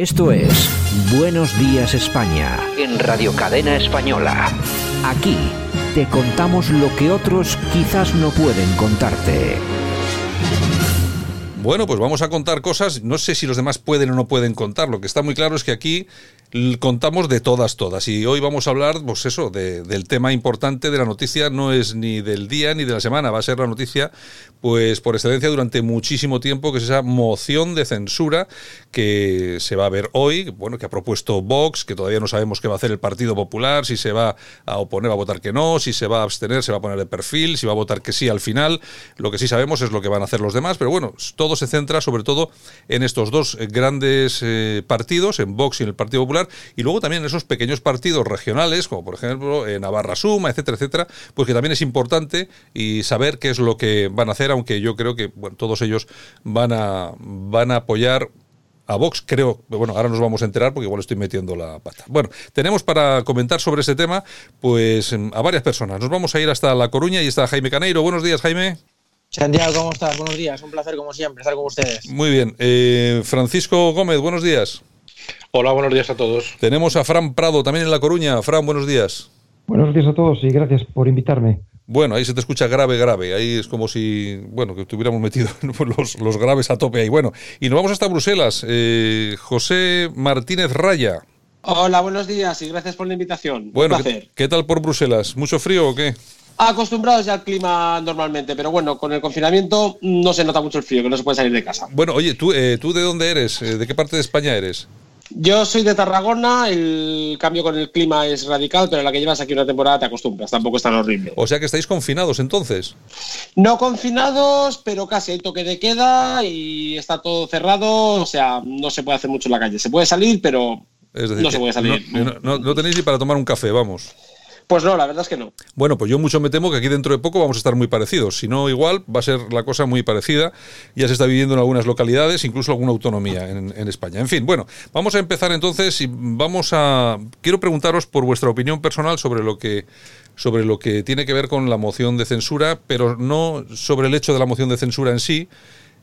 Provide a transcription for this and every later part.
Esto es Buenos Días España en Radio Cadena Española. Aquí te contamos lo que otros quizás no pueden contarte. Bueno, pues vamos a contar cosas, no sé si los demás pueden o no pueden contar, lo que está muy claro es que aquí contamos de todas, todas. Y hoy vamos a hablar, pues eso, del tema importante de la noticia, no es ni del día ni de la semana, va a ser la noticia, pues por excelencia durante muchísimo tiempo, que es esa moción de censura que se va a ver hoy, bueno, que ha propuesto Vox, que todavía no sabemos qué va a hacer el Partido Popular, si se va a oponer, va a votar que no, si se va a abstener, se va a poner de perfil, si va a votar que sí al final. Lo que sí sabemos es lo que van a hacer los demás, pero bueno, todo se centra sobre todo en estos dos grandes eh, partidos, en Vox y en el Partido Popular y luego también en esos pequeños partidos regionales, como por ejemplo en Navarra Suma, etcétera, etcétera, pues que también es importante y saber qué es lo que van a hacer, aunque yo creo que bueno, todos ellos van a, van a apoyar a Vox, creo, bueno, ahora nos vamos a enterar porque igual estoy metiendo la pata. Bueno, tenemos para comentar sobre este tema, pues a varias personas. Nos vamos a ir hasta La Coruña y está Jaime Caneiro. Buenos días, Jaime. Santiago, ¿cómo estás? Buenos días, un placer como siempre estar con ustedes. Muy bien. Eh, Francisco Gómez, buenos días. Hola, buenos días a todos. Tenemos a Fran Prado también en La Coruña. Fran, buenos días. Buenos días a todos y gracias por invitarme. Bueno, ahí se te escucha grave, grave. Ahí es como si, bueno, que estuviéramos metido los, los graves a tope ahí. Bueno, y nos vamos hasta Bruselas. Eh, José Martínez Raya. Hola, buenos días y gracias por la invitación. Bueno, ¿qué, tal por Bruselas? ¿Mucho frío o qué? Acostumbrados ya al clima normalmente, pero bueno, con el confinamiento no se nota mucho el frío, que no se puede salir de casa. Bueno, oye, ¿tú, eh, ¿tú de dónde eres? Eh, ¿De qué parte de España eres? Yo soy de Tarragona, el cambio con el clima es radical, pero la que llevas aquí una temporada te acostumbras, tampoco es tan horrible. O sea que estáis confinados entonces. No confinados, pero casi hay toque de queda y está todo cerrado, o sea, no se puede hacer mucho en la calle. Se puede salir, pero no se puede salir. no tenéis ni para tomar un café, vamos. Pues no, la verdad es que no. Bueno, pues yo mucho me temo que aquí dentro de poco vamos a estar muy parecidos. Si no, igual va a ser la cosa muy parecida. Ya se está viviendo en algunas localidades, incluso alguna autonomía en, España. En fin, bueno, vamos a empezar entonces y vamos a. Quiero preguntaros por vuestra opinión personal sobre lo que sobre lo que tiene que ver con la moción de censura, pero no sobre el hecho de la moción de censura en sí,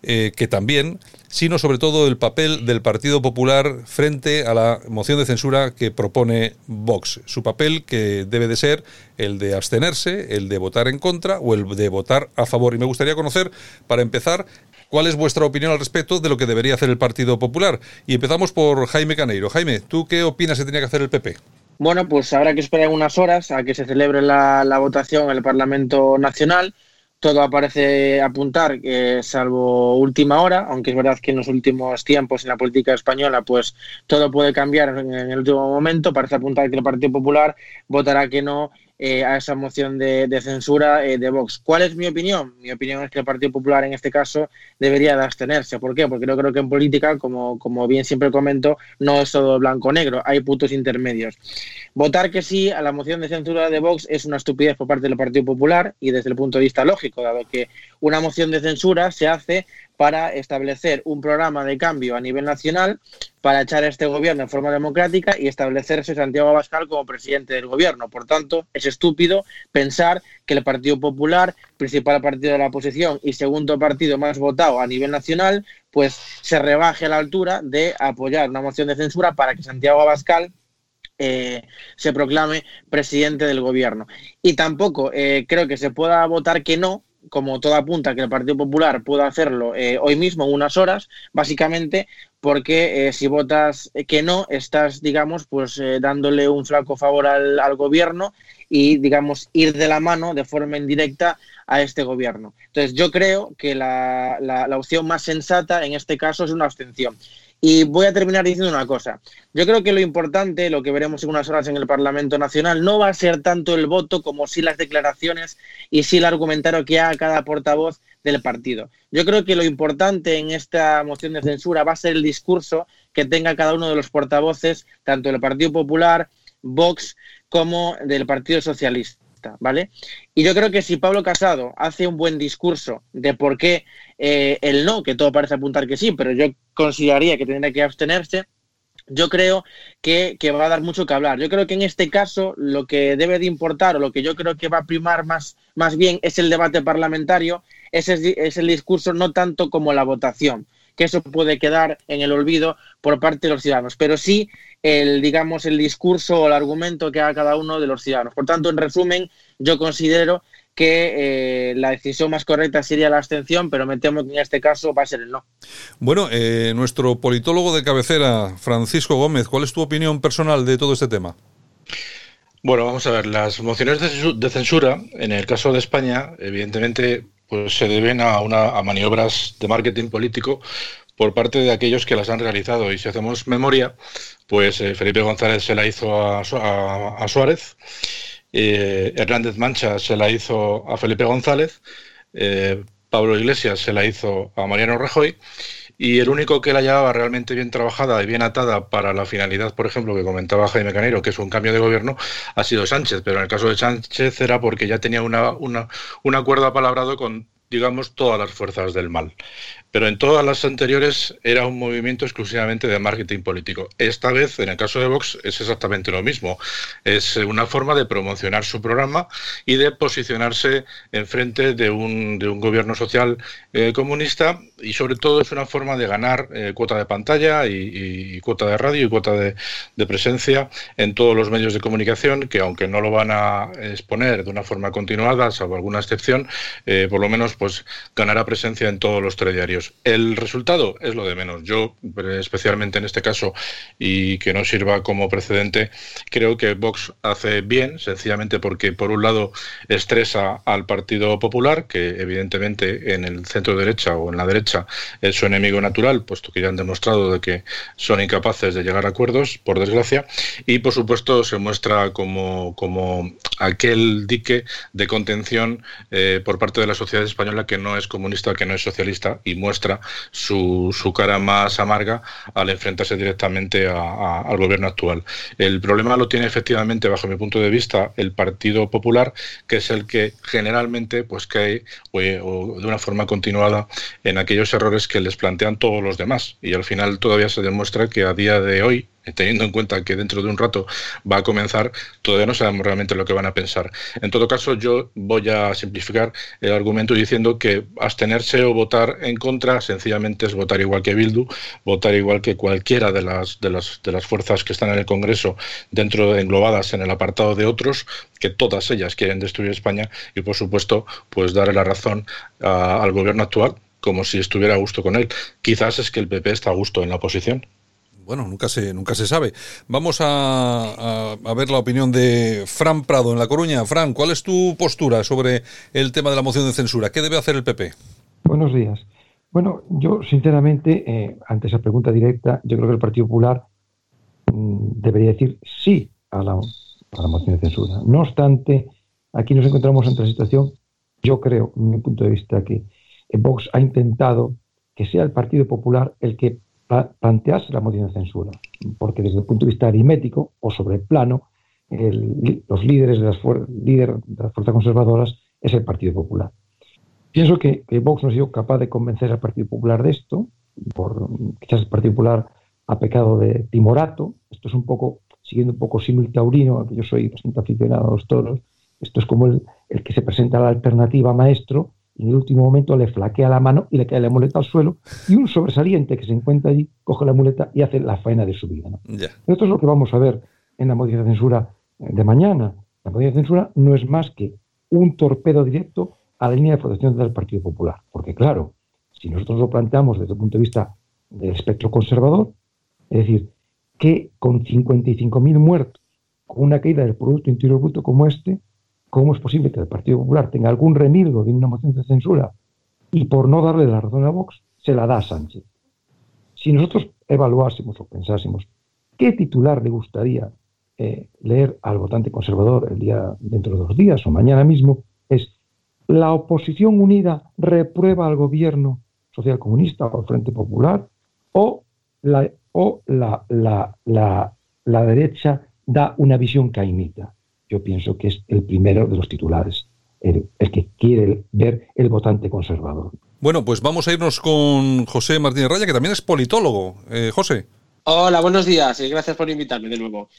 eh, que también, sino sobre todo el papel del Partido Popular frente a la moción de censura que propone Vox. Su papel que debe de ser el de abstenerse, el de votar en contra o el de votar a favor. Y me gustaría conocer, para empezar, cuál es vuestra opinión al respecto de lo que debería hacer el Partido Popular. Y empezamos por Jaime Caneiro. Jaime, ¿tú qué opinas que tenía que hacer el PP? Bueno, pues habrá que esperar unas horas a que se celebre la, la votación en el Parlamento Nacional todo parece apuntar que salvo última hora, aunque es verdad que en los últimos tiempos en la política española pues todo puede cambiar en el último momento, parece apuntar que el Partido Popular votará que no eh, a esa moción de, censura eh, de Vox. ¿Cuál es mi opinión? Mi opinión es que el Partido Popular en este caso debería de abstenerse. ¿Por qué? Porque yo creo que en política, como, como bien siempre comento, no es todo blanco-negro, hay puntos intermedios. Votar que sí a la moción de censura de Vox es una estupidez por parte del Partido Popular y desde el punto de vista lógico, dado que una moción de censura se hace para establecer un programa de cambio a nivel nacional para echar a este gobierno en forma democrática y establecerse Santiago Abascal como presidente del gobierno. Por tanto, es estúpido pensar que el Partido Popular, principal partido de la oposición y segundo partido más votado a nivel nacional, pues se rebaje a la altura de apoyar una moción de censura para que Santiago Abascal eh, se proclame presidente del gobierno. Y tampoco eh, creo que se pueda votar que no como todo apunta que el Partido Popular pueda hacerlo eh, hoy mismo, unas horas, básicamente porque eh, si votas que no, estás, digamos, pues eh, dándole un flaco favor al, gobierno y, digamos, ir de la mano de forma indirecta a este gobierno. Entonces, yo creo que la, la opción más sensata en este caso es una abstención. Y voy a terminar diciendo una cosa. Yo creo que lo importante, lo que veremos en unas horas en el Parlamento Nacional, no va a ser tanto el voto como sí las declaraciones y sí el argumentario que haga cada portavoz del partido. Yo creo que lo importante en esta moción de censura va a ser el discurso que tenga cada uno de los portavoces, tanto del Partido Popular, Vox, como del Partido Socialista. ¿Vale? Y yo creo que si Pablo Casado hace un buen discurso de por qué eh, el no, que todo parece apuntar que sí, pero yo consideraría que tendría que abstenerse, yo creo que, va a dar mucho que hablar. Yo creo que en este caso lo que debe de importar o lo que yo creo que va a primar más, más bien es el debate parlamentario, ese es el discurso no tanto como la votación que eso puede quedar en el olvido por parte de los ciudadanos, pero sí el, digamos, el discurso o el argumento que haga cada uno de los ciudadanos. Por tanto, en resumen, yo considero que eh, la decisión más correcta sería la abstención, pero me temo que en este caso va a ser el no. Bueno, eh, nuestro politólogo de cabecera, Francisco Gómez, ¿cuál es tu opinión personal de todo este tema? Bueno, vamos a ver, las mociones de censura, en el caso de España, evidentemente, pues se deben a, una, a maniobras de marketing político por parte de aquellos que las han realizado. Y si hacemos memoria, pues eh, Felipe González se la hizo a, a Suárez eh, Hernández Mancha se la hizo a Felipe González, eh, Pablo Iglesias se la hizo a Mariano Rajoy y el único que la llevaba realmente bien trabajada y bien atada para la finalidad, por ejemplo, que comentaba Jaime Canero, que es un cambio de gobierno, ha sido Sánchez. Pero en el caso de Sánchez era porque ya tenía una, un acuerdo apalabrado con digamos, todas las fuerzas del mal. Pero en todas las anteriores era un movimiento exclusivamente de marketing político. Esta vez, en el caso de Vox, es exactamente lo mismo. Es una forma de promocionar su programa y de posicionarse enfrente de un, de un gobierno social eh, comunista y sobre todo es una forma de ganar eh, cuota de pantalla y, cuota de radio y cuota de, presencia en todos los medios de comunicación que aunque no lo van a exponer de una forma continuada, salvo alguna excepción, eh, por lo menos pues ganará presencia en todos los telediarios. El resultado es lo de menos. Yo, especialmente en este caso, y que no sirva como precedente, creo que Vox hace bien, sencillamente porque por un lado estresa al Partido Popular, que evidentemente en el centro derecha o en la derecha es su enemigo natural, puesto que ya han demostrado de que son incapaces de llegar a acuerdos, por desgracia, y por supuesto se muestra como, como aquel dique de contención eh, por parte de la sociedad española que no es comunista, que no es socialista y muestra su, su cara más amarga al enfrentarse directamente al gobierno actual. El problema lo tiene efectivamente, bajo mi punto de vista, el Partido Popular, que es el que generalmente pues cae de una forma continuada en aquellos errores que les plantean todos los demás. Y al final todavía se demuestra que a día de hoy teniendo en cuenta que dentro de un rato va a comenzar, todavía no sabemos realmente lo que van a pensar. En todo caso, yo voy a simplificar el argumento diciendo que abstenerse o votar en contra sencillamente es votar igual que Bildu, votar igual que cualquiera de las, de las, de las fuerzas que están en el Congreso dentro de, englobadas en el apartado de otros, que todas ellas quieren destruir España y, por supuesto, pues darle la razón al gobierno actual como si estuviera a gusto con él. Quizás es que el PP está a gusto en la oposición bueno, nunca se, nunca se sabe. Vamos a, ver la opinión de Fran Prado en La Coruña. Fran, ¿cuál es tu postura sobre el tema de la moción de censura? ¿Qué debe hacer el PP? Buenos días. Bueno, yo sinceramente, eh, ante esa pregunta directa, yo creo que el Partido Popular mm, debería decir sí a la, a moción de censura. No obstante, aquí nos encontramos ante la situación, yo creo, en mi punto de vista, que Vox ha intentado que sea el Partido Popular el que plantearse la moción de censura, porque desde el punto de vista aritmético o sobre el plano, los líderes de las, líder de las fuerzas conservadoras es el Partido Popular. Pienso que, Vox no ha sido capaz de convencer al Partido Popular de esto, por, quizás el Partido Popular ha pecado de timorato, esto es un poco, siguiendo un poco símil taurino, que yo soy bastante aficionado a los toros, esto es como el, el que se presenta la alternativa maestro en el último momento le flaquea la mano y le cae la muleta al suelo y un sobresaliente que se encuentra allí coge la muleta y hace la faena de su vida. Esto es lo que vamos a ver en la moción de censura de mañana. La moción de censura no es más que un torpedo directo a la línea de protección del Partido Popular. Porque claro, si nosotros lo planteamos desde el punto de vista del espectro conservador, es decir, que con 55.000 muertos, con una caída del Producto Interior Bruto como este, ¿Cómo es posible que el Partido Popular tenga algún remilgo de una moción de censura y por no darle la razón a Vox, se la da a Sánchez? Si nosotros evaluásemos o pensásemos qué titular le gustaría eh, leer al votante conservador el día dentro de dos días o mañana mismo, es la oposición unida reprueba al gobierno social comunista o al Frente Popular o la, o la, la, la derecha da una visión caimita yo pienso que es el primero de los titulares, el, que quiere ver el votante conservador. Bueno, pues vamos a irnos con José Martínez Raya, que también es politólogo. Eh, José. Hola, buenos días y gracias por invitarme de nuevo.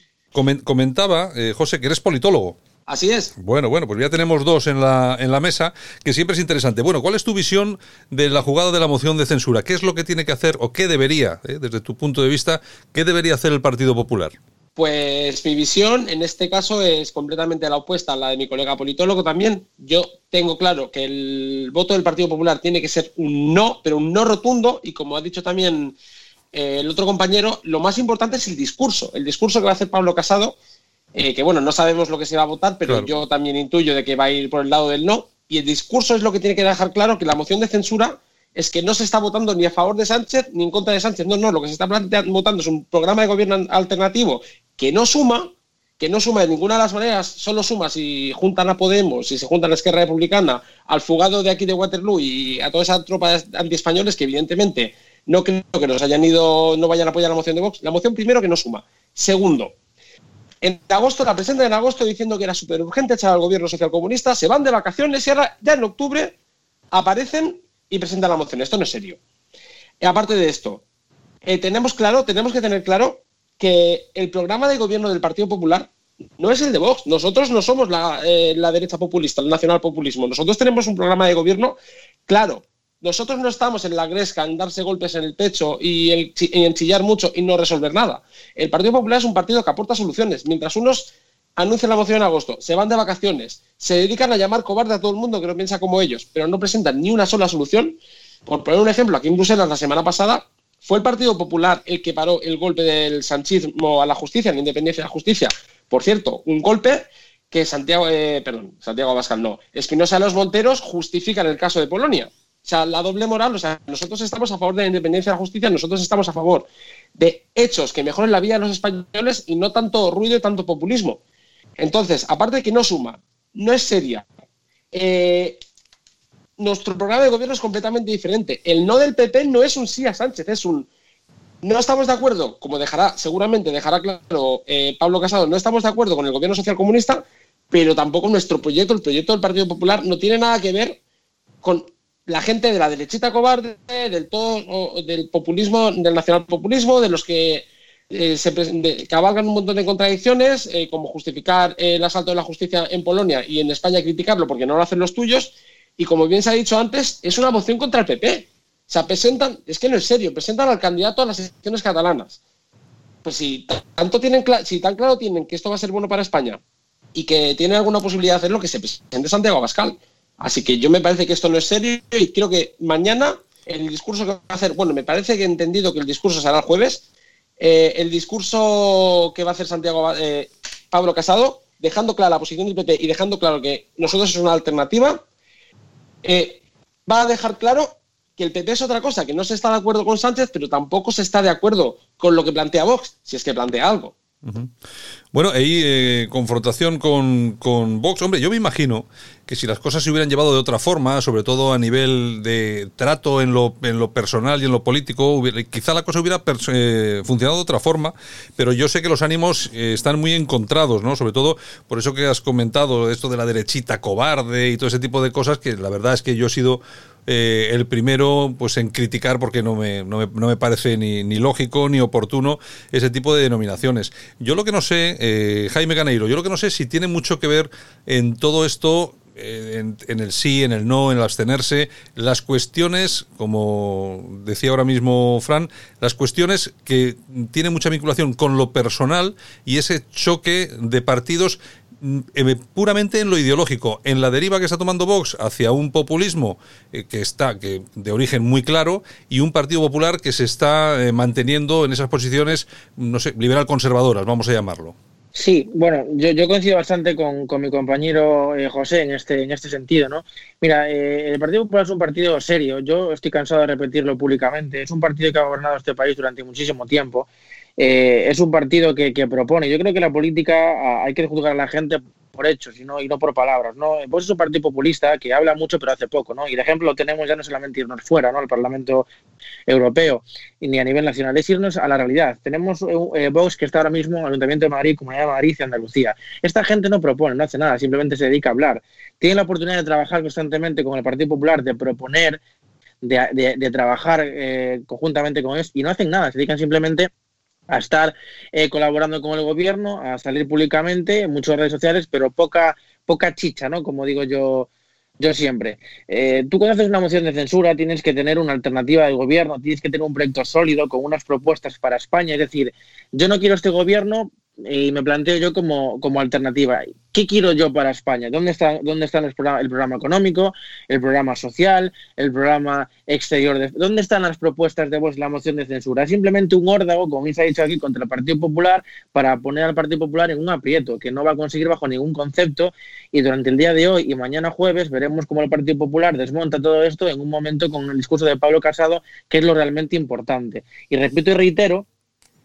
comentaba, eh, José, que eres politólogo. Así es. Bueno, bueno, pues ya tenemos dos en la, en la mesa, que siempre es interesante. Bueno, ¿cuál es tu visión de la jugada de la moción de censura? ¿Qué es lo que tiene que hacer o qué debería, eh, desde tu punto de vista, qué debería hacer el Partido Popular? Pues mi visión en este caso es completamente la opuesta a la de mi colega politólogo también. Yo tengo claro que el voto del Partido Popular tiene que ser un no, pero un no rotundo y como ha dicho también eh, el otro compañero, lo más importante es el discurso. El discurso que va a hacer Pablo Casado eh, que bueno, no sabemos lo que se va a votar, pero yo también intuyo de que va a ir por el lado del no. Y el discurso es lo que tiene que dejar claro que la moción de censura es que no se está votando ni a favor de Sánchez ni en contra de Sánchez. No, no, lo que se está votando es un programa de gobierno alternativo que no suma, que no suma de ninguna de las maneras, solo suma si juntan a Podemos, si se juntan a la Esquerra Republicana, al fugado de aquí de Waterloo y a toda esa tropa antiespañoles que evidentemente no creo que nos hayan ido, no vayan a apoyar la moción de Vox. La moción primero que no suma. Segundo, en agosto la presentan en agosto diciendo que era súper urgente echar al gobierno socialcomunista, se van de vacaciones y ahora ya en octubre aparecen y presentan la moción. Esto no es serio. Aparte de esto, eh, tenemos claro, tenemos que tener claro que el programa de gobierno del Partido Popular no es el de Vox. Nosotros no somos la, eh, derecha populista, el nacional populismo. Nosotros tenemos un programa de gobierno claro, nosotros no estamos en la gresca, en darse golpes en el pecho y, en chillar mucho y no resolver nada. El Partido Popular es un partido que aporta soluciones. Mientras unos anuncian la moción en agosto, se van de vacaciones, se dedican a llamar cobarde a todo el mundo que no piensa como ellos, pero no presentan ni una sola solución. Por poner un ejemplo, aquí en Bruselas la semana pasada fue el Partido Popular el que paró el golpe del sanchismo a la justicia, a la independencia de la justicia. Por cierto, un golpe que Santiago, eh, perdón, Santiago Abascal no, Espinosa de los Monteros justifica en el caso de Polonia. O sea, la doble moral, o sea, nosotros estamos a favor de la independencia de la justicia, nosotros estamos a favor de hechos que mejoren la vida de los españoles y no tanto ruido y tanto populismo. Entonces, aparte de que no suma, no es seria, eh, nuestro programa de gobierno es completamente diferente. El no del PP no es un sí a Sánchez, es un no estamos de acuerdo, como dejará, seguramente dejará claro eh, Pablo Casado, no estamos de acuerdo con el gobierno social comunista, pero tampoco nuestro proyecto, el proyecto del Partido Popular, no tiene nada que ver con la gente de la derechita cobarde, del todo, del populismo, del nacionalpopulismo, de los que eh, se cabalgan un montón de contradicciones, eh, como justificar el asalto de la justicia en Polonia y en España criticarlo porque no lo hacen los tuyos. Y como bien se ha dicho antes, es una moción contra el PP. O sea, presentan, es que no es serio, presentan al candidato a las elecciones catalanas. Pues si tanto tienen, si tan claro tienen que esto va a ser bueno para España y que tienen alguna posibilidad de hacerlo, que se presente Santiago Abascal. Así que yo me parece que esto no es serio y creo que mañana el discurso que va a hacer, bueno, me parece que he entendido que el discurso será el jueves, eh, el discurso que va a hacer Santiago eh, Pablo Casado, dejando clara la posición del PP y dejando claro que nosotros es una alternativa, eh, va a dejar claro que el PP es otra cosa, que no se está de acuerdo con Sánchez, pero tampoco se está de acuerdo con lo que plantea Vox, si es que plantea algo. Bueno, ahí eh, confrontación con, con, Vox. Hombre, yo me imagino que si las cosas se hubieran llevado de otra forma, sobre todo a nivel de trato en lo, en lo personal y en lo político, quizá la cosa hubiera eh, funcionado de otra forma, pero yo sé que los ánimos eh, están muy encontrados, ¿no? Sobre todo por eso que has comentado, esto de la derechita cobarde y todo ese tipo de cosas, que la verdad es que yo he sido eh, el primero pues en criticar porque no me, no me, no me parece ni, ni, lógico ni oportuno ese tipo de denominaciones. Yo lo que no sé, eh, Jaime Ganeiro, yo lo que no sé si tiene mucho que ver en todo esto eh, en, en, el sí, en el no, en el abstenerse, las cuestiones, como decía ahora mismo Fran, las cuestiones que tienen mucha vinculación con lo personal y ese choque de partidos puramente en lo ideológico, en la deriva que está tomando Vox hacia un populismo eh, que está que de origen muy claro y un Partido Popular que se está eh, manteniendo en esas posiciones, no sé, liberal conservadoras, vamos a llamarlo. Sí, bueno, yo, yo coincido bastante con, con mi compañero José en este, en este sentido, ¿no? Mira, el Partido Popular es un partido serio, yo estoy cansado de repetirlo públicamente, es un partido que ha gobernado este país durante muchísimo tiempo eh, es un partido que, propone. Yo creo que la política hay que juzgar a la gente por hechos y no, y no por palabras. ¿no? Pues es un partido populista que habla mucho pero hace poco. ¿no? Y de ejemplo lo tenemos ya no solamente irnos fuera, ¿no? al Parlamento Europeo, ni a nivel nacional, es irnos a la realidad. Tenemos eh, eh, Vox que está ahora mismo en el Ayuntamiento de Madrid, Comunidad de Madrid y Andalucía. Esta gente no propone, no hace nada, simplemente se dedica a hablar. Tiene la oportunidad de trabajar constantemente con el Partido Popular, de proponer, de, trabajar conjuntamente con ellos y no hacen nada, se dedican simplemente a estar eh, colaborando con el gobierno, a salir públicamente en muchas redes sociales, pero poca, poca chicha, ¿no? Como digo yo, yo siempre. Eh, tú cuando haces una moción de censura tienes que tener una alternativa del gobierno, tienes que tener un proyecto sólido con unas propuestas para España. Es decir, yo no quiero este gobierno y me planteo yo como, como alternativa. ¿Qué quiero yo para España? ¿Dónde está, dónde está el, programa, económico, el programa social, el programa exterior? De, ¿Dónde están las propuestas de vos la moción de censura? Es simplemente un órdago, como se ha dicho aquí, contra el Partido Popular para poner al Partido Popular en un aprieto que no va a conseguir bajo ningún concepto y durante el día de hoy y mañana jueves veremos cómo el Partido Popular desmonta todo esto en un momento con el discurso de Pablo Casado, que es lo realmente importante. Y repito y reitero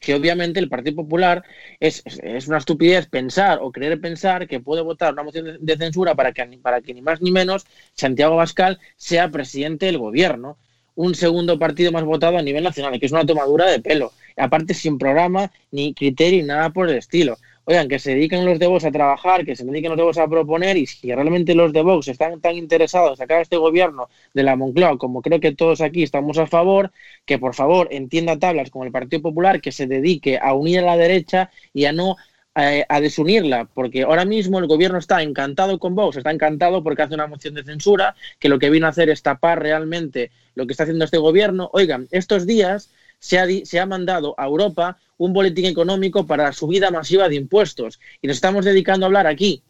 que obviamente el Partido Popular es, es, una estupidez pensar o creer pensar que puede votar una moción de, censura para que, para que ni más ni menos Santiago Bascal sea presidente del gobierno. Un segundo partido más votado a nivel nacional, que es una tomadura de pelo. Aparte, sin programa, ni criterio, ni nada por el estilo oigan, que se dediquen los de Vox a trabajar, que se dediquen los de Vox a proponer y si realmente los de Vox están tan interesados en sacar a este gobierno de la Moncloa, como creo que todos aquí estamos a favor, que por favor entienda tablas con el Partido Popular, que se dedique a unir a la derecha y a no eh, a desunirla, porque ahora mismo el gobierno está encantado con Vox, está encantado porque hace una moción de censura, que lo que vino a hacer es tapar realmente lo que está haciendo este gobierno. Oigan, estos días se ha, se ha mandado a Europa un boletín económico para la subida masiva de impuestos. Y nos estamos dedicando a hablar aquí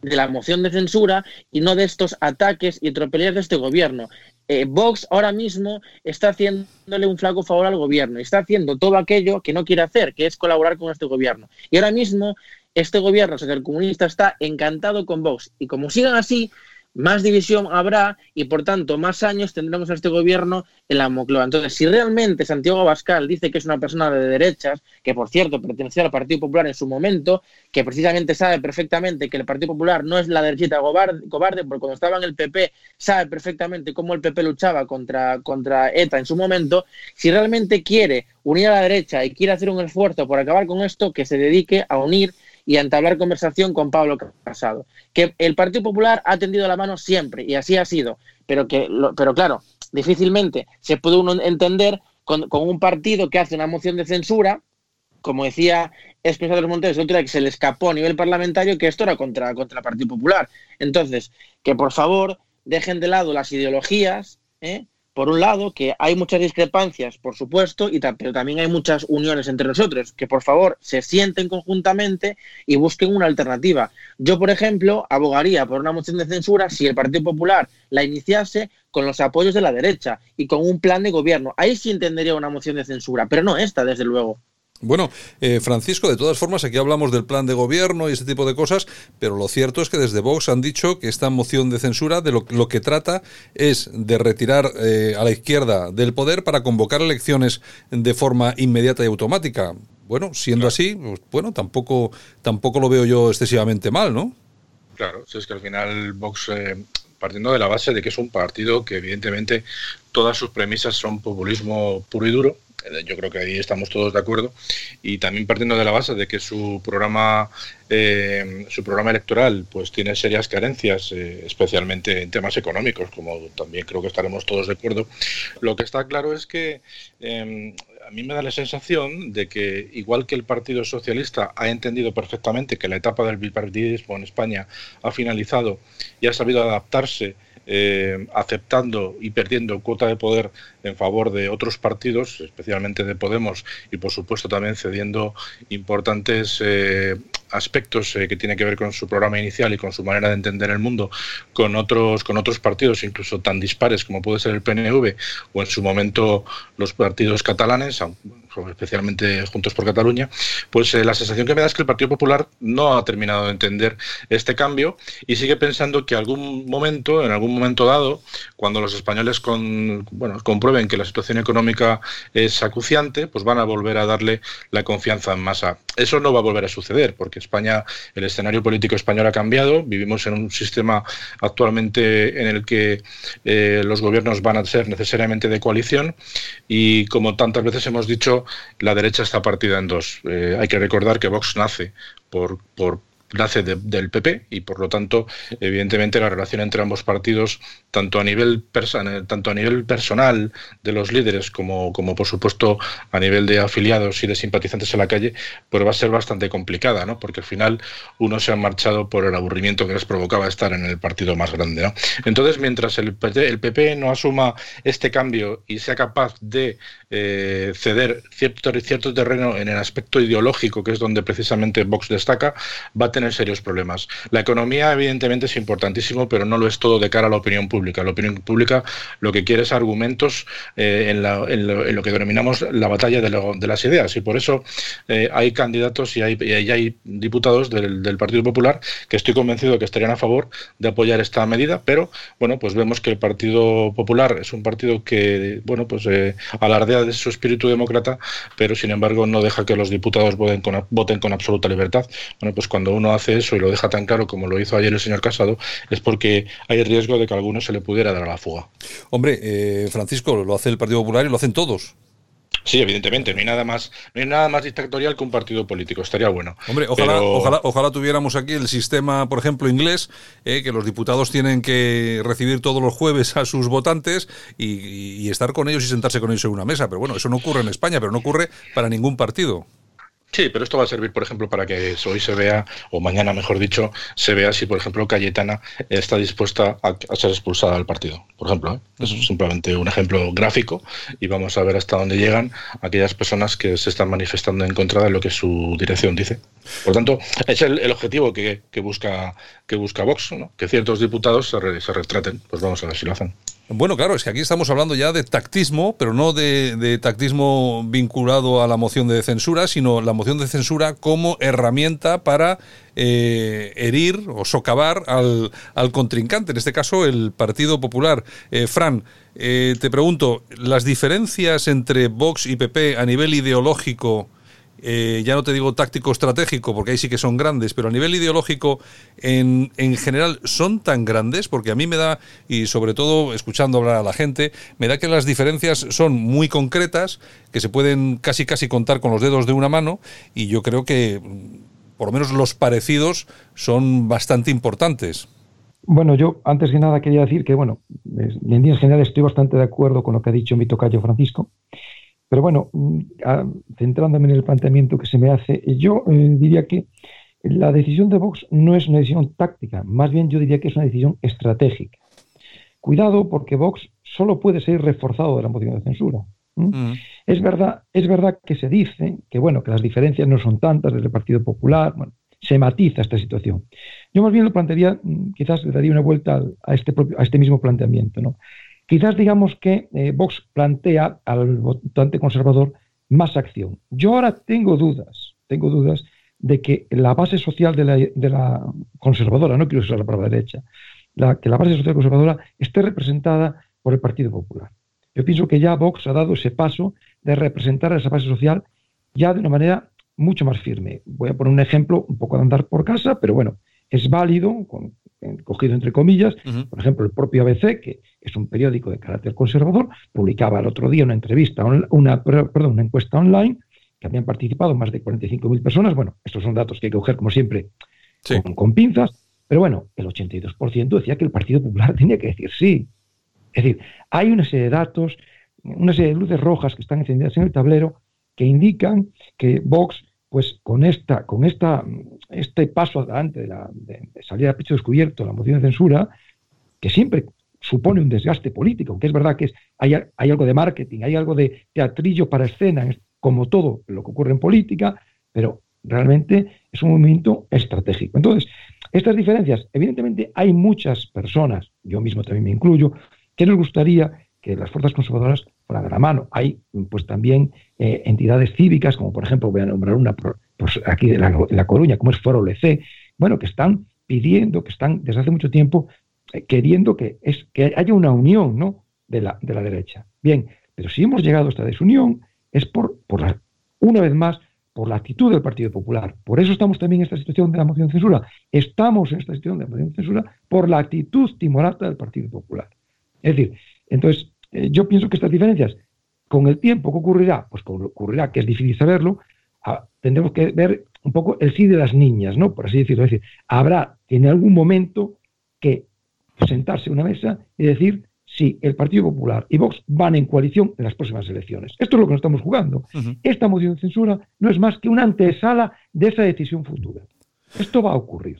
de la moción de censura y no de estos ataques y tropelías de este gobierno. Eh, Vox ahora mismo está haciéndole un flaco favor al gobierno, está haciendo todo aquello que no quiere hacer, que es colaborar con este gobierno. Y ahora mismo este gobierno el comunista está encantado con Vox. Y como sigan así, más división habrá y por tanto más años tendremos a este gobierno en la Mocloa. Entonces, si realmente Santiago Abascal dice que es una persona de derechas, que por cierto pertenecía al Partido Popular en su momento, que precisamente sabe perfectamente que el Partido Popular no es la derechita cobarde, porque cuando estaba en el PP sabe perfectamente cómo el PP luchaba contra, contra ETA en su momento, si realmente quiere unir a la derecha y quiere hacer un esfuerzo por acabar con esto, que se dedique a unir y a entablar conversación con Pablo Casado. Que el Partido Popular ha tendido la mano siempre y así ha sido, pero que, pero claro, difícilmente se puede uno entender con, un partido que hace una moción de censura, como decía los Montes, otro que se le escapó a nivel parlamentario que esto era contra, contra el Partido Popular. Entonces, que por favor dejen de lado las ideologías, ¿eh? Por un lado, que hay muchas discrepancias, por supuesto, y pero también hay muchas uniones entre nosotros, que por favor se sienten conjuntamente y busquen una alternativa. Yo, por ejemplo, abogaría por una moción de censura si el Partido Popular la iniciase con los apoyos de la derecha y con un plan de gobierno. Ahí sí entendería una moción de censura, pero no esta, desde luego. Bueno, eh, Francisco, de todas formas, aquí hablamos del plan de gobierno y ese tipo de cosas, pero lo cierto es que desde Vox han dicho que esta moción de censura de lo, lo que trata es de retirar eh, a la izquierda del poder para convocar elecciones de forma inmediata y automática. Bueno, siendo así, pues, bueno, tampoco, tampoco lo veo yo excesivamente mal, ¿no? Claro, si es que al final Vox, eh, partiendo de la base de que es un partido que evidentemente todas sus premisas son populismo puro y duro, yo creo que ahí estamos todos de acuerdo. Y también partiendo de la base de que su programa, eh, su programa electoral, pues tiene serias carencias, eh, especialmente en temas económicos, como también creo que estaremos todos de acuerdo. Lo que está claro es que em, a mí me da la sensación de que, igual que el Partido Socialista ha entendido perfectamente que la etapa del bipartidismo en España ha finalizado y ha sabido adaptarse eh, aceptando y perdiendo cuota de poder en favor de otros partidos, especialmente de Podemos, y por supuesto también cediendo importantes eh, aspectos eh, que tienen que ver con su programa inicial y con su manera de entender el mundo con otros, con otros partidos, incluso tan dispares como puede ser el PNV o en su momento los partidos catalanes, especialmente Juntos por Cataluña, pues eh, la sensación que me da es que el Partido Popular no ha terminado de entender este cambio y sigue pensando que algún momento, en algún momento dado, cuando los españoles con, bueno, comprueben que la situación económica es acuciante, pues van a volver a darle la confianza en masa. Eso no va a volver a suceder, porque España, el escenario político español ha cambiado, vivimos en un sistema actualmente en el que eh, los gobiernos van a ser necesariamente de coalición y como tantas veces hemos dicho, la derecha está partida en dos. Eh, hay que recordar que Vox nace por, por nace del PP y por lo tanto, evidentemente, la relación entre ambos partidos, tanto a nivel tanto a nivel personal de los líderes como, como por supuesto a nivel de afiliados y de simpatizantes en la calle, pues va a ser bastante complicada, ¿no? Porque al final uno se ha marchado por el aburrimiento que les provocaba estar en el partido más grande, ¿no? Entonces, mientras el PP, no asuma este cambio y sea capaz de eh, ceder cierto, cierto terreno en el aspecto ideológico, que es donde precisamente Vox destaca, va a tener serios problemas. La economía, evidentemente, es importantísimo, pero no lo es todo de cara a la opinión pública. La opinión pública lo que quiere es argumentos eh, en, lo, que denominamos la batalla de, las ideas. Y por eso eh, hay candidatos y hay, hay diputados del, Partido Popular que estoy convencido que estarían a favor de apoyar esta medida, pero bueno, pues vemos que el Partido Popular es un partido que, bueno, pues eh, alardea de su espíritu demócrata, pero sin embargo no deja que los diputados voten con, voten con absoluta libertad. Bueno, pues cuando uno hace eso y lo deja tan claro como lo hizo ayer el señor Casado, es porque hay riesgo de que a alguno se le pudiera dar a la fuga. Hombre, eh, Francisco, lo hace el Partido Popular y lo hacen todos. Sí, evidentemente, no hay nada más, no hay nada más dictatorial que un partido político, estaría bueno. Hombre, ojalá, ojalá, ojalá tuviéramos aquí el sistema, por ejemplo, inglés, eh, que los diputados tienen que recibir todos los jueves a sus votantes y estar con ellos y sentarse con ellos en una mesa. Pero bueno, eso no ocurre en España, pero no ocurre para ningún partido. Sí, pero esto va a servir, por ejemplo, para que hoy se vea, o mañana, mejor dicho, se vea si, por ejemplo, Cayetana está dispuesta a, ser expulsada del partido. Por ejemplo, ¿eh? eso es simplemente un ejemplo gráfico y vamos a ver hasta dónde llegan aquellas personas que se están manifestando en contra de lo que su dirección dice. Por tanto, es el, objetivo que, busca, que busca Vox, que ciertos diputados se, se retraten. Pues vamos a ver si lo hacen. Bueno, claro, es que aquí estamos hablando ya de tactismo, pero no de, tactismo vinculado a la moción de censura, sino la moción de censura como herramienta para eh, herir o socavar al, contrincante, en este caso el Partido Popular. Eh, Fran, eh, te pregunto, ¿las diferencias entre Vox y PP a nivel ideológico eh, ya no te digo táctico estratégico, porque ahí sí que son grandes, pero a nivel ideológico, en, en, general, son tan grandes, porque a mí me da, y sobre todo escuchando hablar a la gente, me da que las diferencias son muy concretas, que se pueden casi casi contar con los dedos de una mano, y yo creo que mm, por lo menos los parecidos son bastante importantes. Bueno, yo antes que nada quería decir que, bueno, en líneas generales estoy bastante de acuerdo con lo que ha dicho mi tocayo Francisco. Pero bueno, mm, centrándome en el planteamiento que se me hace, yo eh, diría que la decisión de Vox no es una decisión táctica, más bien yo diría que es una decisión estratégica. Cuidado porque Vox solo puede ser reforzado de la moción de censura. Mm. Es, verdad, es verdad que se dice que, bueno, que las diferencias no son tantas desde el Partido Popular, se matiza esta situación. Yo más bien lo plantearía, mm, quizás le daría una vuelta a este, propio, a este mismo planteamiento. ¿no? Quizás digamos que eh, Vox plantea al votante conservador más acción. Yo ahora tengo dudas, tengo dudas de que la base social de la, conservadora, no quiero usar la palabra derecha, que la base social conservadora esté representada por el Partido Popular. Yo pienso que ya Vox ha dado ese paso de representar a esa base social ya de una manera mucho más firme. Voy a poner un ejemplo un poco de andar por casa, pero bueno, es válido, cogido entre comillas, por ejemplo, el propio ABC, que es un periódico de carácter conservador, publicaba el otro día una entrevista, una, perdón, una encuesta online, que habían participado más de 45.000 personas. Bueno, estos son datos que hay que coger, como siempre, con, pinzas, pero bueno, el 82% decía que el Partido Popular tenía que decir sí. Es decir, hay una serie de datos, una serie de luces rojas que están encendidas en el tablero que indican que Vox pues con esta, con esta, este paso adelante de, la, salir a pecho descubierto la moción de censura, que siempre supone un desgaste político, aunque es verdad que hay, hay, algo de marketing, hay algo de teatrillo para escena, como todo lo que ocurre en política, pero realmente es un movimiento estratégico. Entonces, estas diferencias, evidentemente hay muchas personas, yo mismo también me incluyo, que nos gustaría que las fuerzas conservadoras fueran de la mano. Hay pues también eh, entidades cívicas, como por ejemplo, voy a nombrar una pues, aquí de la, Coruña, como es Foro LC, bueno, que están pidiendo, que están desde hace mucho tiempo eh, queriendo que, es, que haya una unión ¿no? de, la, de la derecha. Bien, pero si hemos llegado a esta desunión es por, por la, una vez más por la actitud del Partido Popular. Por eso estamos también en esta situación de la moción de censura. Estamos en esta situación de la moción de censura por la actitud timorata del Partido Popular. Es decir, entonces, eh, yo pienso que estas diferencias, con el tiempo, ¿qué ocurrirá? Pues ocurrirá que es difícil saberlo, ah, tendremos que ver un poco el sí de las niñas, ¿no? Por así decirlo. Es decir, habrá en algún momento que sentarse a una mesa y decir si el Partido Popular y Vox van en coalición en las próximas elecciones. Esto es lo que nos estamos jugando. Esta moción de censura no es más que una antesala de esa decisión futura. Esto va a ocurrir.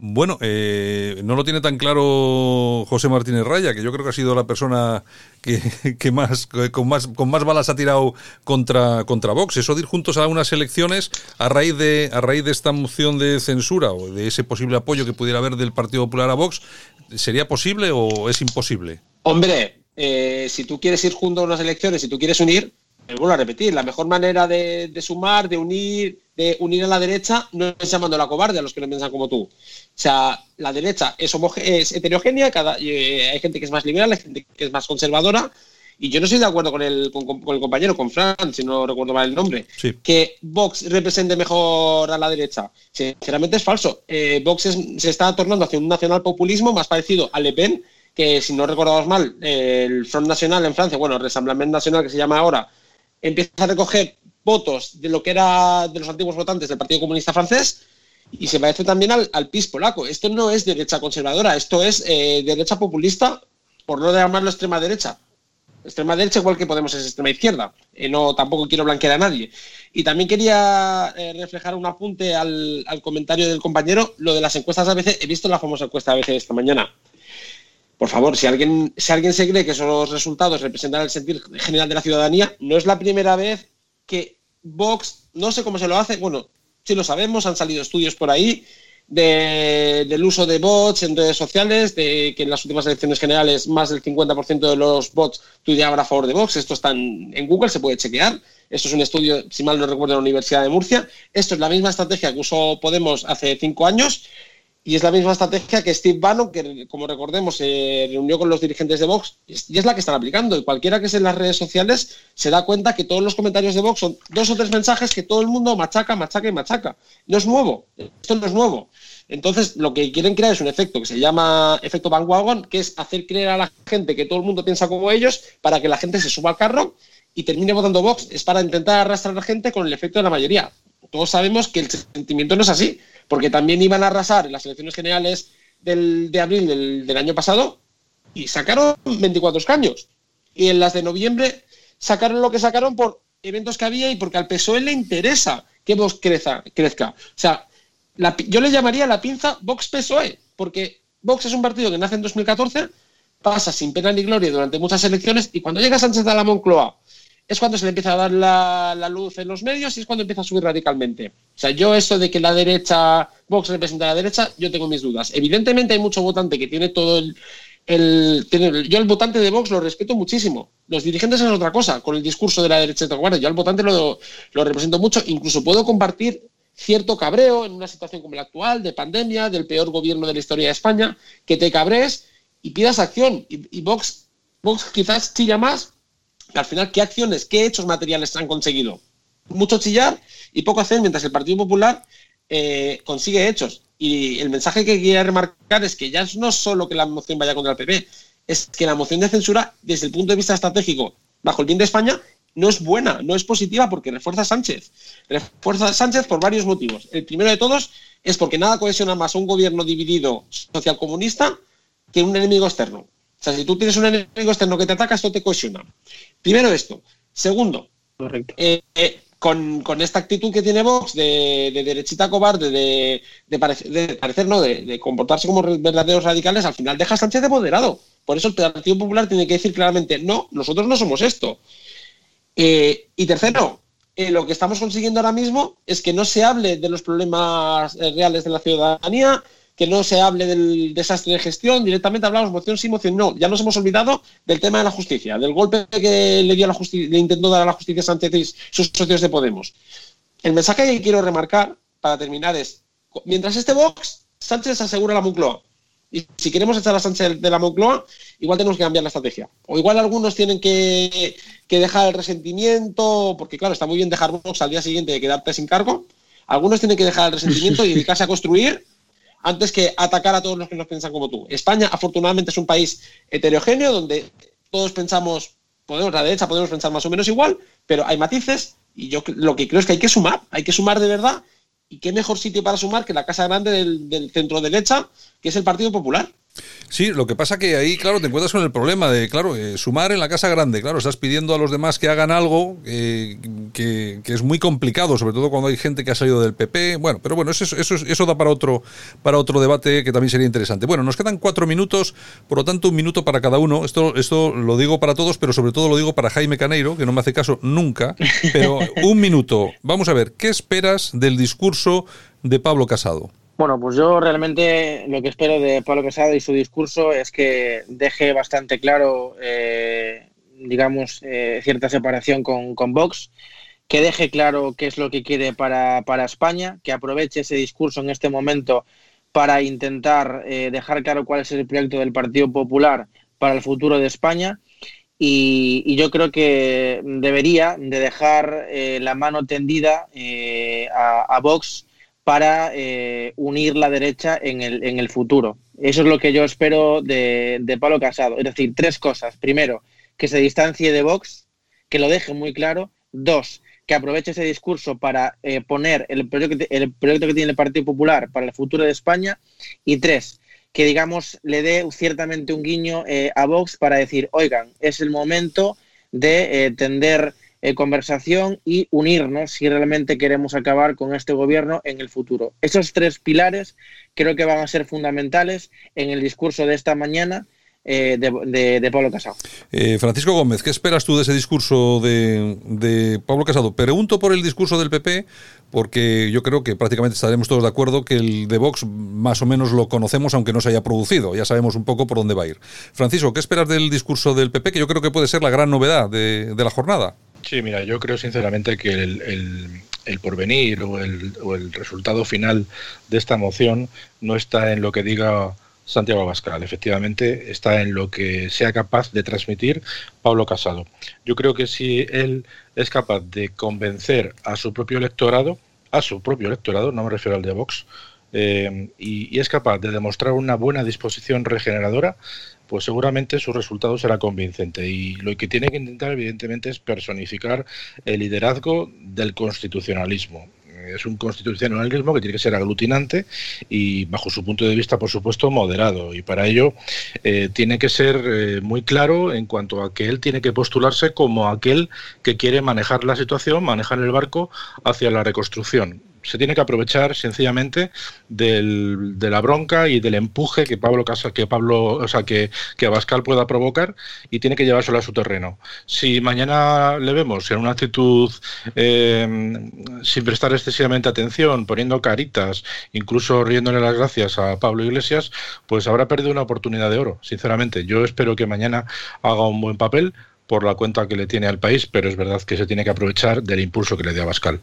Bueno, eh, no lo tiene tan claro José Martínez Raya, que yo creo que ha sido la persona que, más, con más con más balas ha tirado contra, contra Vox. Eso de ir juntos a unas elecciones a raíz de a raíz de esta moción de censura o de ese posible apoyo que pudiera haber del Partido Popular a Vox, ¿sería posible o es imposible? Hombre, eh, si tú quieres ir juntos a unas elecciones, si tú quieres unir, me vuelvo a repetir, la mejor manera de, sumar, de unir, de unir a la derecha no es llamando a la cobarde a los que no piensan como tú. O sea, la derecha es, es heterogénea, cada, eh, hay gente que es más liberal, hay gente que es más conservadora, y yo no estoy de acuerdo con el, con, el compañero, con Fran, si no recuerdo mal el nombre, que Vox represente mejor a la derecha. Sinceramente es falso. Eh, Vox se está tornando hacia un nacional populismo más parecido a Le Pen, que si no recordamos mal, el Front National en Francia, bueno, el Rassemblement Nacional que se llama ahora, empieza a recoger votos de lo que era de los antiguos votantes del Partido Comunista francés y se parece también al, PIS polaco. Esto no es derecha conservadora, esto es eh, derecha populista, por no llamarlo extrema derecha. Extrema derecha igual que Podemos es extrema izquierda. Eh, no, tampoco quiero blanquear a nadie. Y también quería eh, reflejar un apunte al, al, comentario del compañero, lo de las encuestas a veces. He visto la famosa encuesta a veces esta mañana por favor, si alguien, si alguien se cree que esos resultados representan el sentir general de la ciudadanía, no es la primera vez que Vox, no sé cómo se lo hace, bueno, sí lo sabemos, han salido estudios por ahí del uso de bots en redes sociales, de que en las últimas elecciones generales más del 50% de los bots tuiteaban a favor de Vox. Esto está en, Google, se puede chequear. Esto es un estudio, si mal no recuerdo, de la Universidad de Murcia. Esto es la misma estrategia que usó Podemos hace cinco años y es la misma estrategia que Steve Bannon, que como recordemos se reunió con los dirigentes de Vox, y es la que están aplicando. Y cualquiera que esté en las redes sociales se da cuenta que todos los comentarios de Vox son dos o tres mensajes que todo el mundo machaca, machaca y machaca. No es nuevo, esto no es nuevo. Entonces, lo que quieren crear es un efecto que se llama efecto bandwagon, que es hacer creer a la gente que todo el mundo piensa como ellos para que la gente se suba al carro y termine votando Vox. Es para intentar arrastrar a la gente con el efecto de la mayoría. Todos sabemos que el sentimiento no es así porque también iban a arrasar en las elecciones generales de abril del, año pasado y sacaron 24 escaños. Y en las de noviembre sacaron lo que sacaron por eventos que había y porque al PSOE le interesa que Vox crezca. crezca. O sea, yo le llamaría la pinza Vox-PSOE, porque Vox es un partido que nace en 2014, pasa sin pena ni gloria durante muchas elecciones y cuando llega Sánchez a la Moncloa es cuando se le empieza a dar la, luz en los medios y es cuando empieza a subir radicalmente. O sea, yo eso de que la derecha, Vox representa a la derecha, yo tengo mis dudas. Evidentemente hay mucho votante que tiene todo el... yo el votante de Vox lo respeto muchísimo. Los dirigentes es otra cosa, con el discurso de la derecha de Yo al votante lo, lo represento mucho, incluso puedo compartir cierto cabreo en una situación como la actual, de pandemia, del peor gobierno de la historia de España, que te cabres y pidas acción. Y, y Vox, Vox quizás chilla más al final, ¿qué acciones, qué hechos materiales han conseguido? Mucho chillar y poco hacer, mientras el Partido Popular eh, consigue hechos. Y el mensaje que quería remarcar es que ya no solo que la moción vaya contra el PP, es que la moción de censura, desde el punto de vista estratégico, bajo el bien de España, no es buena, no es positiva porque refuerza a Sánchez. Refuerza a Sánchez por varios motivos. El primero de todos es porque nada cohesiona más a un gobierno dividido socialcomunista que un enemigo externo. O sea, si tú tienes un enemigo externo que te ataca, esto te cohesiona. Primero esto. Segundo, eh, eh, con, esta actitud que tiene Vox de, derechita cobarde, de, de, parecer, no, de, comportarse como verdaderos radicales, al final deja a Sánchez de moderado. Por eso el Partido Popular tiene que decir claramente, no, nosotros no somos esto. Eh, y tercero, lo que estamos consiguiendo ahora mismo es que no se hable de los problemas reales de la ciudadanía, que no se hable del desastre de gestión, directamente hablamos moción sí, moción no. Ya nos hemos olvidado del tema de la justicia, del golpe que le dio a la justicia, le intentó dar a la justicia Sánchez y sus socios de Podemos. El mensaje que quiero remarcar para terminar es, mientras este Vox, Sánchez asegura la Moncloa. Y si queremos echar a Sánchez de la Moncloa, igual tenemos que cambiar la estrategia. O igual algunos tienen que, que dejar el resentimiento, porque claro, está muy bien dejar Vox al día siguiente de quedarte sin cargo. Algunos tienen que dejar el resentimiento y dedicarse a construir antes que atacar a todos los que nos piensan como tú. España, afortunadamente, es un país heterogéneo donde todos pensamos, podemos, la derecha podemos pensar más o menos igual, pero hay matices y yo lo que creo es que hay que sumar, hay que sumar de verdad y qué mejor sitio para sumar que la casa grande del, del centro derecha, que es el Partido Popular. Sí, lo que pasa que ahí, claro, te encuentras con el problema de, claro, eh, sumar en la casa grande, claro, estás pidiendo a los demás que hagan algo eh, que, es muy complicado, sobre todo cuando hay gente que ha salido del PP. Bueno, pero bueno, eso, eso, eso da para otro, para otro debate que también sería interesante. Bueno, nos quedan cuatro minutos, por lo tanto, un minuto para cada uno. Esto, esto lo digo para todos, pero sobre todo lo digo para Jaime Caneiro, que no me hace caso nunca. Pero un minuto. Vamos a ver, ¿qué esperas del discurso de Pablo Casado? Bueno, pues yo realmente lo que espero de Pablo Casado y su discurso es que deje bastante claro, eh, digamos, eh, cierta separación con, con, Vox, que deje claro qué es lo que quiere para, para España, que aproveche ese discurso en este momento para intentar eh, dejar claro cuál es el proyecto del Partido Popular para el futuro de España. Y, yo creo que debería de dejar la mano tendida a, a Vox para eh, unir la derecha en el, en el, futuro. Eso es lo que yo espero de, de, Pablo Casado. Es decir, tres cosas. Primero, que se distancie de Vox, que lo deje muy claro. Dos, que aproveche ese discurso para eh, poner el proyecto, el proyecto que tiene el Partido Popular para el futuro de España. Y tres, que digamos le dé ciertamente un guiño eh, a Vox para decir, oigan, es el momento de tender eh, conversación y unirnos si realmente queremos acabar con este gobierno en el futuro. Esos tres pilares creo que van a ser fundamentales en el discurso de esta mañana eh, de, Pablo Casado. Eh, Francisco Gómez, ¿qué esperas tú de ese discurso de, Pablo Casado? Pregunto por el discurso del PP, porque yo creo que prácticamente estaremos todos de acuerdo que el de Vox más o menos lo conocemos, aunque no se haya producido. Ya sabemos un poco por dónde va a ir. Francisco, ¿qué esperas del discurso del PP, que yo creo que puede ser la gran novedad de la jornada? Sí, mira, yo creo sinceramente que el, porvenir o el, o el, resultado final de esta moción no está en lo que diga Santiago Abascal, efectivamente está en lo que sea capaz de transmitir Pablo Casado. Yo creo que si él es capaz de convencer a su propio electorado, a su propio electorado, no me refiero al de Vox, eh, y, es capaz de demostrar una buena disposición regeneradora, pues seguramente su resultado será convincente. Y lo que tiene que intentar, evidentemente, es personificar el liderazgo del constitucionalismo. Es un constitucionalismo que tiene que ser aglutinante y, bajo su punto de vista, por supuesto, moderado. Y para ello eh, tiene que ser eh, muy claro en cuanto a que él tiene que postularse como aquel que quiere manejar la situación, manejar el barco hacia la reconstrucción se tiene que aprovechar sencillamente del, de la bronca y del empuje que Pablo que Pablo, o sea, que, que Abascal pueda provocar y tiene que llevárselo a su terreno. Si mañana le vemos en una actitud eh, sin prestar excesivamente atención, poniendo caritas, incluso riéndole las gracias a Pablo Iglesias, pues habrá perdido una oportunidad de oro, sinceramente. Yo espero que mañana haga un buen papel por la cuenta que le tiene al país, pero es verdad que se tiene que aprovechar del impulso que le dio Abascal.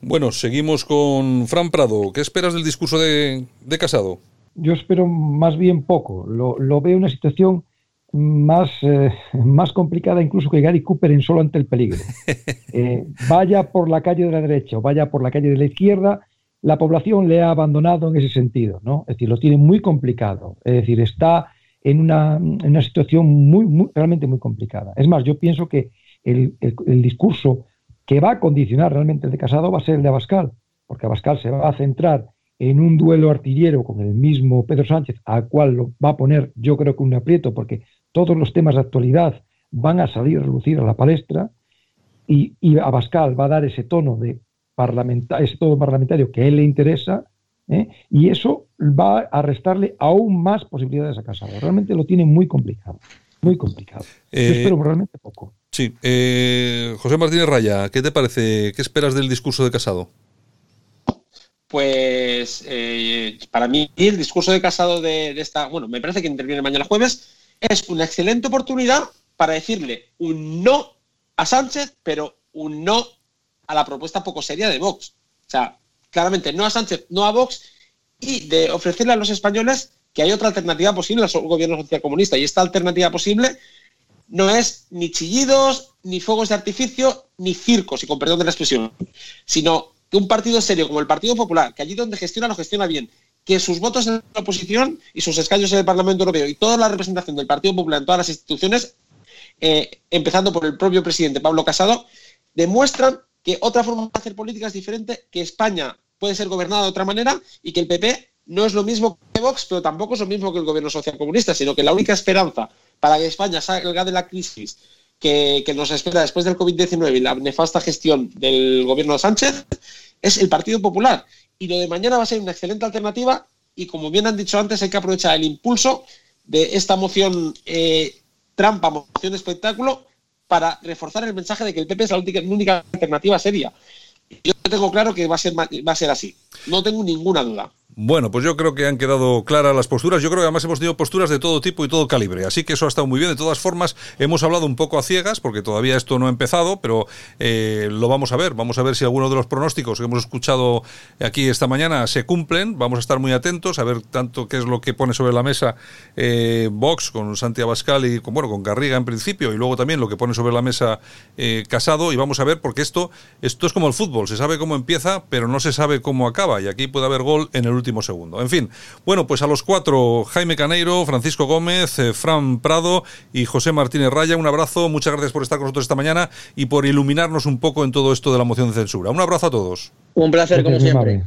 Bueno, seguimos con Fran Prado. ¿Qué esperas del discurso de, Casado? Yo espero más bien poco. Lo, veo una situación más, eh, más complicada incluso que Gary Cooper en solo ante el peligro. Eh, vaya por la calle de la derecha o vaya por la calle de la izquierda, la población le ha abandonado en ese sentido, ¿no? Es decir, lo tiene muy complicado. Es decir, está en una, en una situación muy, realmente muy complicada. Es más, yo pienso que el, el discurso que va a condicionar realmente el de Casado va a ser el de Abascal, porque Abascal se va a centrar en un duelo artillero con el mismo Pedro Sánchez, al cual lo va a poner yo creo que un aprieto, porque todos los temas de actualidad van a salir a relucir a la palestra, y, Abascal va a dar ese tono de ese tono parlamentario que a él le interesa, ¿eh? y eso va a restarle aún más posibilidades a Casado. Realmente lo tiene muy complicado, muy complicado. Yo eh, espero realmente poco. Sí. Eh, José Martínez Raya, ¿qué te parece? ¿Qué esperas del discurso de Casado? Pues eh, para mí el discurso de Casado de, esta, bueno, me parece que interviene mañana jueves, es una excelente oportunidad para decirle un no a Sánchez, pero un no a la propuesta poco seria de Vox. O sea, claramente no a Sánchez, no a Vox, y de ofrecerle a los españoles que hay otra alternativa posible al gobierno social comunista. Y esta alternativa posible no es ni chillidos, ni fuegos de artificio, ni circos, y con perdón de la expresión, sino que un partido serio como el Partido Popular, que allí donde gestiona lo gestiona bien, que sus votos en la oposición y sus escaños en el Parlamento Europeo y toda la representación del Partido Popular en todas las instituciones, eh, empezando por el propio presidente Pablo Casado, demuestran que otra forma de hacer política es diferente, que España puede ser gobernada de otra manera y que el PP no es lo mismo que Vox, pero tampoco es lo mismo que el gobierno social comunista, sino que la única esperanza para que España salga de la crisis que, nos espera después del COVID-19 y la nefasta gestión del gobierno de Sánchez es el Partido Popular. Y lo de mañana va a ser una excelente alternativa y como bien han dicho antes, hay que aprovechar el impulso de esta moción eh, trampa, moción espectáculo, para reforzar el mensaje de que el PP es la única, única alternativa seria. Yo tengo claro que va a ser, va a ser así. No tengo ninguna duda. Bueno, pues yo creo que han quedado claras las posturas. Yo creo que además hemos tenido posturas de todo tipo y todo calibre. Así que eso ha estado muy bien. De todas formas, hemos hablado un poco a ciegas, porque todavía esto no ha empezado, pero eh, lo vamos a ver. Vamos a ver si alguno de los pronósticos que hemos escuchado aquí esta mañana se cumplen. Vamos a estar muy atentos a ver tanto qué es lo que pone sobre la mesa eh, Vox con Santiago Abascal y con, bueno, con Garriga en principio, y luego también lo que pone sobre la mesa eh, Casado. Y vamos a ver, porque esto, esto es como el fútbol. Se sabe cómo empieza, pero no se sabe cómo acaba. Y aquí puede haber gol en el último segundo. En fin, bueno, pues a los cuatro, Jaime Caneiro, Francisco Gómez, eh, Fran Prado y José Martínez Raya, un abrazo, muchas gracias por estar con nosotros esta mañana y por iluminarnos un poco en todo esto de la moción de censura. Un abrazo a todos. Un placer, como siempre.